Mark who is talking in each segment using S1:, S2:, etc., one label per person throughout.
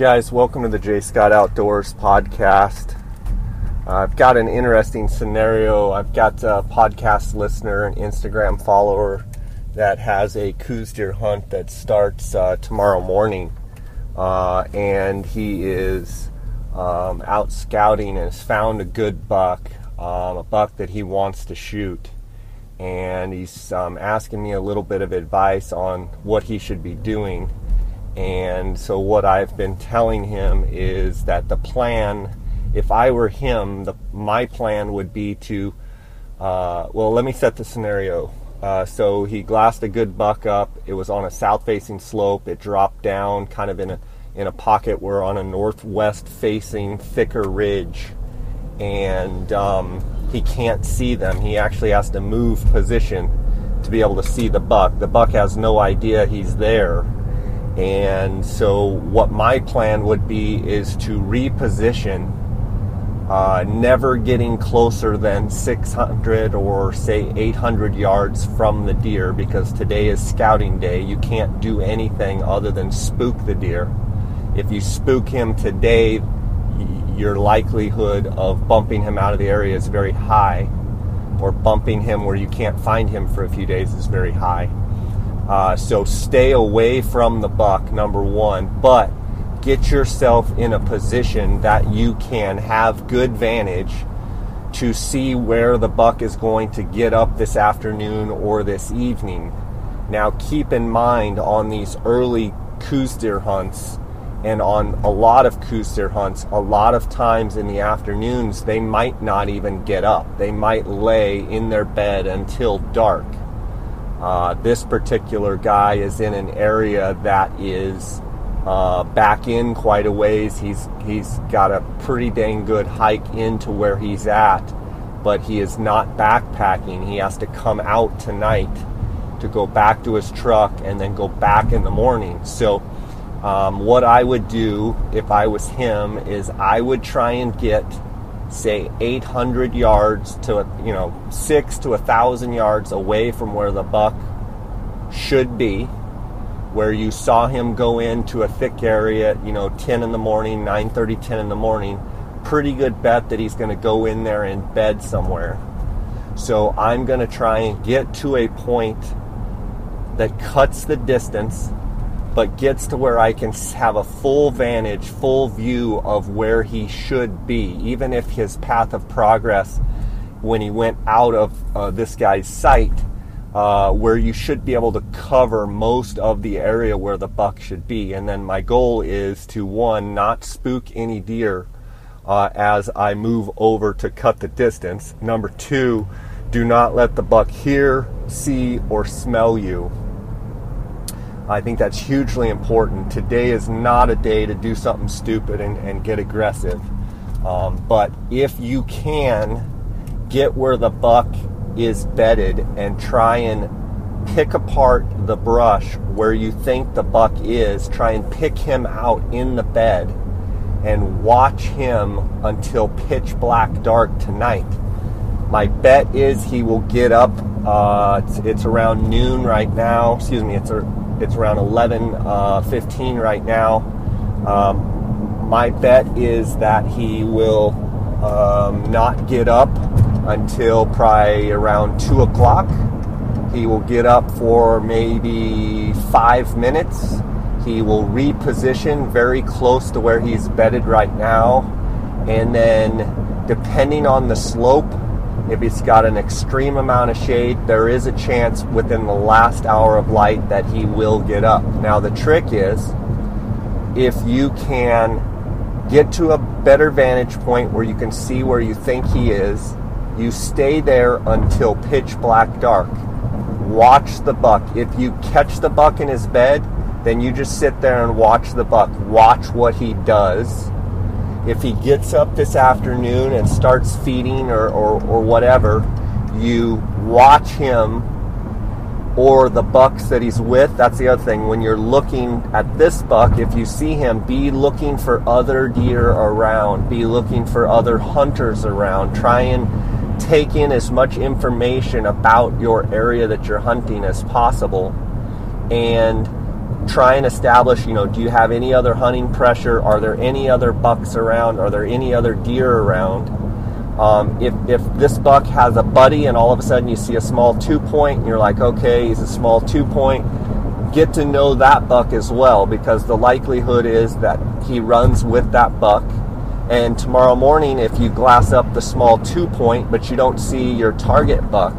S1: guys, welcome to the J Scott Outdoors podcast. Uh, I've got an interesting scenario. I've got a podcast listener, an Instagram follower that has a Coues deer hunt that starts uh, tomorrow morning, uh, and he is um, out scouting and has found a good buck, um, a buck that he wants to shoot, and he's um, asking me a little bit of advice on what he should be doing and so, what I've been telling him is that the plan, if I were him, the, my plan would be to, uh, well, let me set the scenario. Uh, so, he glassed a good buck up. It was on a south facing slope. It dropped down kind of in a, in a pocket where on a northwest facing thicker ridge. And um, he can't see them. He actually has to move position to be able to see the buck. The buck has no idea he's there and so, what my plan would be is to reposition, uh, never getting closer than 600 or say 800 yards from the deer because today is scouting day. You can't do anything other than spook the deer. If you spook him today, your likelihood of bumping him out of the area is very high, or bumping him where you can't find him for a few days is very high. Uh, so stay away from the buck, number one, but get yourself in a position that you can have good vantage to see where the buck is going to get up this afternoon or this evening. Now, keep in mind on these early Coues deer hunts and on a lot of Coues deer hunts, a lot of times in the afternoons, they might not even get up. They might lay in their bed until dark. Uh, this particular guy is in an area that is uh, back in quite a ways. He's he's got a pretty dang good hike into where he's at, but he is not backpacking. He has to come out tonight to go back to his truck and then go back in the morning. So, um, what I would do if I was him is I would try and get say 800 yards to you know six to a thousand yards away from where the buck should be where you saw him go into a thick area you know 10 in the morning 9.30 10 in the morning pretty good bet that he's going to go in there and bed somewhere. So i'm going to try and get to a point that cuts the distance but gets to where I can have a full vantage, full view of where he should be, even if his path of progress when he went out of uh, this guy's sight, uh, where you should be able to cover most of the area where the buck should be. And then my goal is to one, not spook any deer uh, as I move over to cut the distance. Number two, do not let the buck hear, see, or smell you I think that's hugely important. Today is not a day to do something stupid and, and get aggressive. Um, but if you can get where the buck is bedded and try and pick apart the brush where you think the buck is, try and pick him out in the bed and watch him until pitch black dark tonight. My bet is he will get up. Uh, it's, it's, around noon right now. Excuse me. It's a, it's around 11, uh, 15 right now. Um, my bet is that he will um, not get up until probably around 2 o'clock. He will get up for maybe five minutes. He will reposition very close to where he's bedded right now. And then, depending on the slope, if it's got an extreme amount of shade, there is a chance within the last hour of light that he will get up. Now, the trick is if you can get to a better vantage point where you can see where you think he is, you stay there until pitch black dark. Watch the buck. If you catch the buck in his bed, then you just sit there and watch the buck. Watch what he does if he gets up this afternoon and starts feeding or, or, or whatever, you watch him or the bucks that he's with. That's the other thing. When you're looking at this buck, if you see him, be looking for other deer around, be looking for other hunters around. Try and take in as much information about your area that you're hunting as possible. And try and establish, you know, do you have any other hunting pressure? Are there any other bucks around? Are there any other deer around? Um, if, if this buck has a buddy and all of a sudden you see a small two point and you're like, okay, he's a small two point, get to know that buck as well because the likelihood is that he runs with that buck. And tomorrow morning, if you glass up the small two point but you don't see your target buck,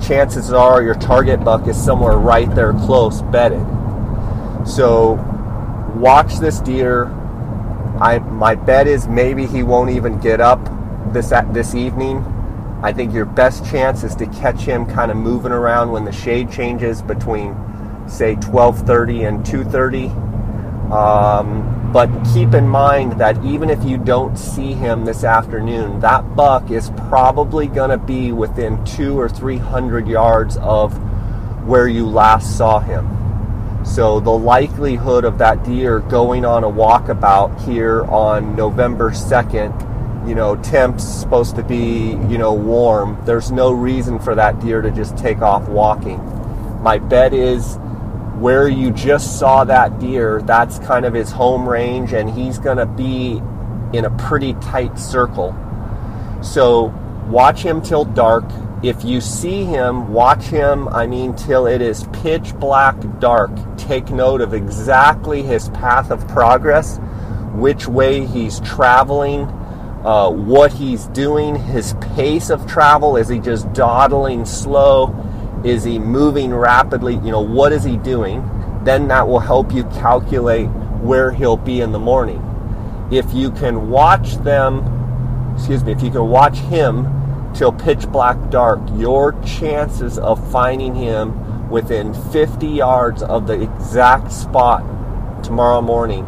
S1: chances are your target buck is somewhere right there close bedded. So watch this deer. I my bet is maybe he won't even get up this this evening. I think your best chance is to catch him kind of moving around when the shade changes between say 12:30 and 2:30. Um, but keep in mind that even if you don't see him this afternoon, that buck is probably going to be within two or three hundred yards of where you last saw him. So the likelihood of that deer going on a walkabout here on November 2nd, you know, temps supposed to be, you know, warm. There's no reason for that deer to just take off walking. My bet is where you just saw that deer, that's kind of his home range and he's going to be in a pretty tight circle. So watch him till dark if you see him, watch him, I mean, till it is pitch black dark. Take note of exactly his path of progress, which way he's traveling, uh, what he's doing, his pace of travel. Is he just dawdling slow? Is he moving rapidly? You know, what is he doing? Then that will help you calculate where he'll be in the morning. If you can watch them, excuse me, if you can watch him till pitch black dark, your chances of finding him within 50 yards of the exact spot tomorrow morning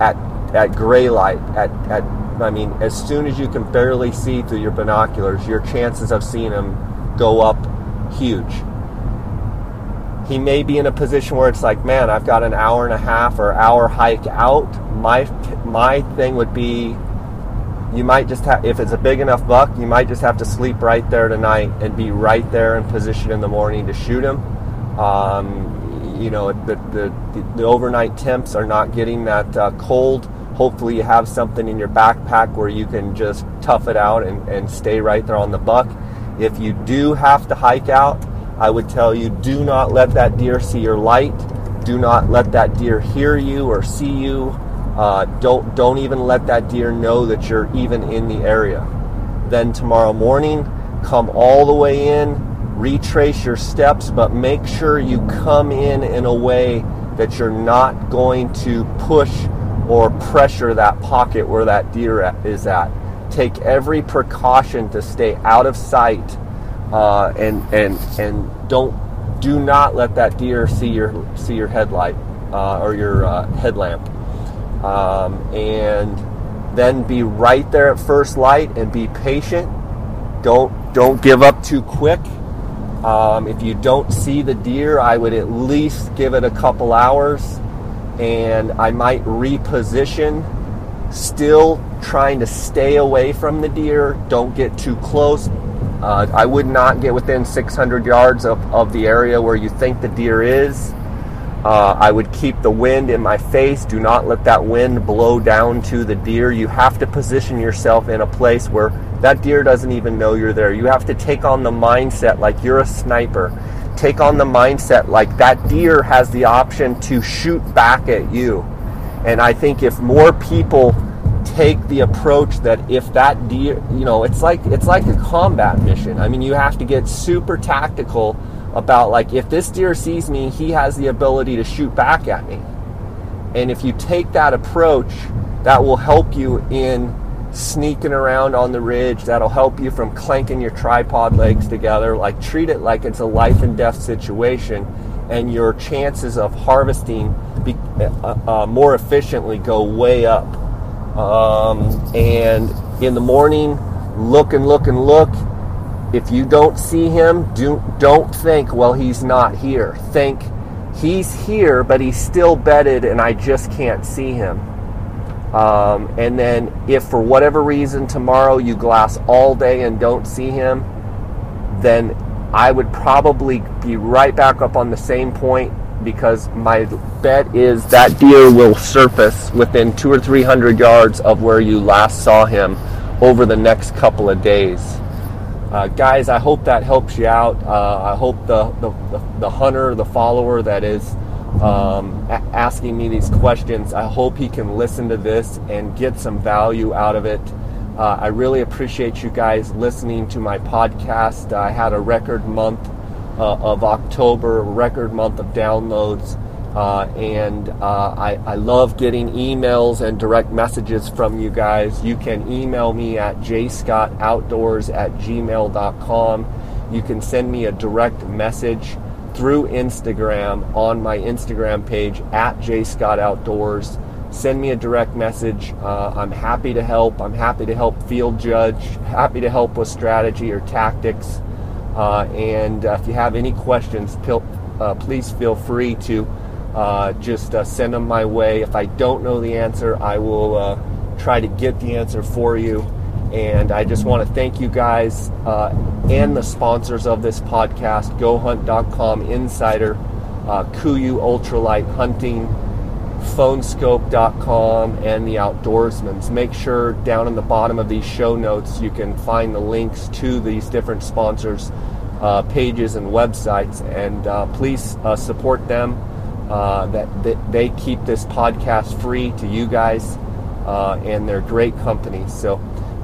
S1: at at gray light at, at I mean as soon as you can barely see through your binoculars your chances of seeing him go up huge. He may be in a position where it's like man I've got an hour and a half or hour hike out. My my thing would be you might just have, if it's a big enough buck, you might just have to sleep right there tonight and be right there in position in the morning to shoot him. Um, you know, the, the, the, overnight temps are not getting that uh, cold. Hopefully, you have something in your backpack where you can just tough it out and, and stay right there on the buck. If you do have to hike out, I would tell you do not let that deer see your light. Do not let that deer hear you or see you. Uh, don't don't even let that deer know that you're even in the area. Then tomorrow morning, come all the way in, retrace your steps, but make sure you come in in a way that you're not going to push or pressure that pocket where that deer is at. Take every precaution to stay out of sight, uh, and and and don't do not let that deer see your see your headlight uh, or your uh, headlamp um, and then be right there at first light and be patient. Don't don't give up too quick. Um, if you don't see the deer, I would at least give it a couple hours, and I might reposition. Still trying to stay away from the deer. Don't get too close. Uh, I would not get within 600 yards of, of the area where you think the deer is. Uh, I would keep the wind in my face. Do not let that wind blow down to the deer. You have to position yourself in a place where that deer doesn't even know you're there. You have to take on the mindset like you're a sniper. Take on the mindset like that deer has the option to shoot back at you. And I think if more people take the approach that if that deer, you know, it's like it's like a combat mission. I mean, you have to get super tactical about like if this deer sees me, he has the ability to shoot back at me. And if you take that approach, that will help you in sneaking around on the ridge. That'll help you from clanking your tripod legs together. Like treat it like it's a life and death situation, and your chances of harvesting be, uh, uh, more efficiently go way up. Um, and in the morning, look and look and look if you don't see him, do, don't think, well, he's not here. Think, he's here, but he's still bedded and I just can't see him. Um, and then, if for whatever reason tomorrow you glass all day and don't see him, then I would probably be right back up on the same point because my bet is that deer will surface within two or three hundred yards of where you last saw him over the next couple of days. Uh, guys, I hope that helps you out. Uh, I hope the, the, the, hunter, the follower that is um, a- asking me these questions, I hope he can listen to this and get some value out of it. Uh, I really appreciate you guys listening to my podcast. I had a record month uh, of October, record month of downloads. Uh, and uh, I, I, love getting emails and direct messages from you guys. You can email me at jscottoutdoors at gmail.com. You can send me a direct message through Instagram on my Instagram page at jscottoutdoors. Send me a direct message. Uh, I'm happy to help. I'm happy to help field judge, happy to help with strategy or tactics. Uh, and uh, if you have any questions, uh, please feel free to uh, just uh, send them my way. If I don't know the answer, I will uh, try to get the answer for you. And I just want to thank you guys uh, and the sponsors of this podcast GoHunt.com, Insider, uh, Kuiu Ultralight Hunting, Phoneskope.com, and the Outdoorsmans. Make sure down in the bottom of these show notes you can find the links to these different sponsors' uh, pages and websites. And please support them uh, that, that, they keep this podcast free to you guys, uh, and they're great company. So,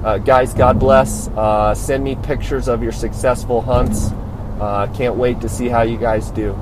S1: uh, guys, God bless. Uh, send me pictures of your successful hunts. Uh, can't wait to see how you guys do.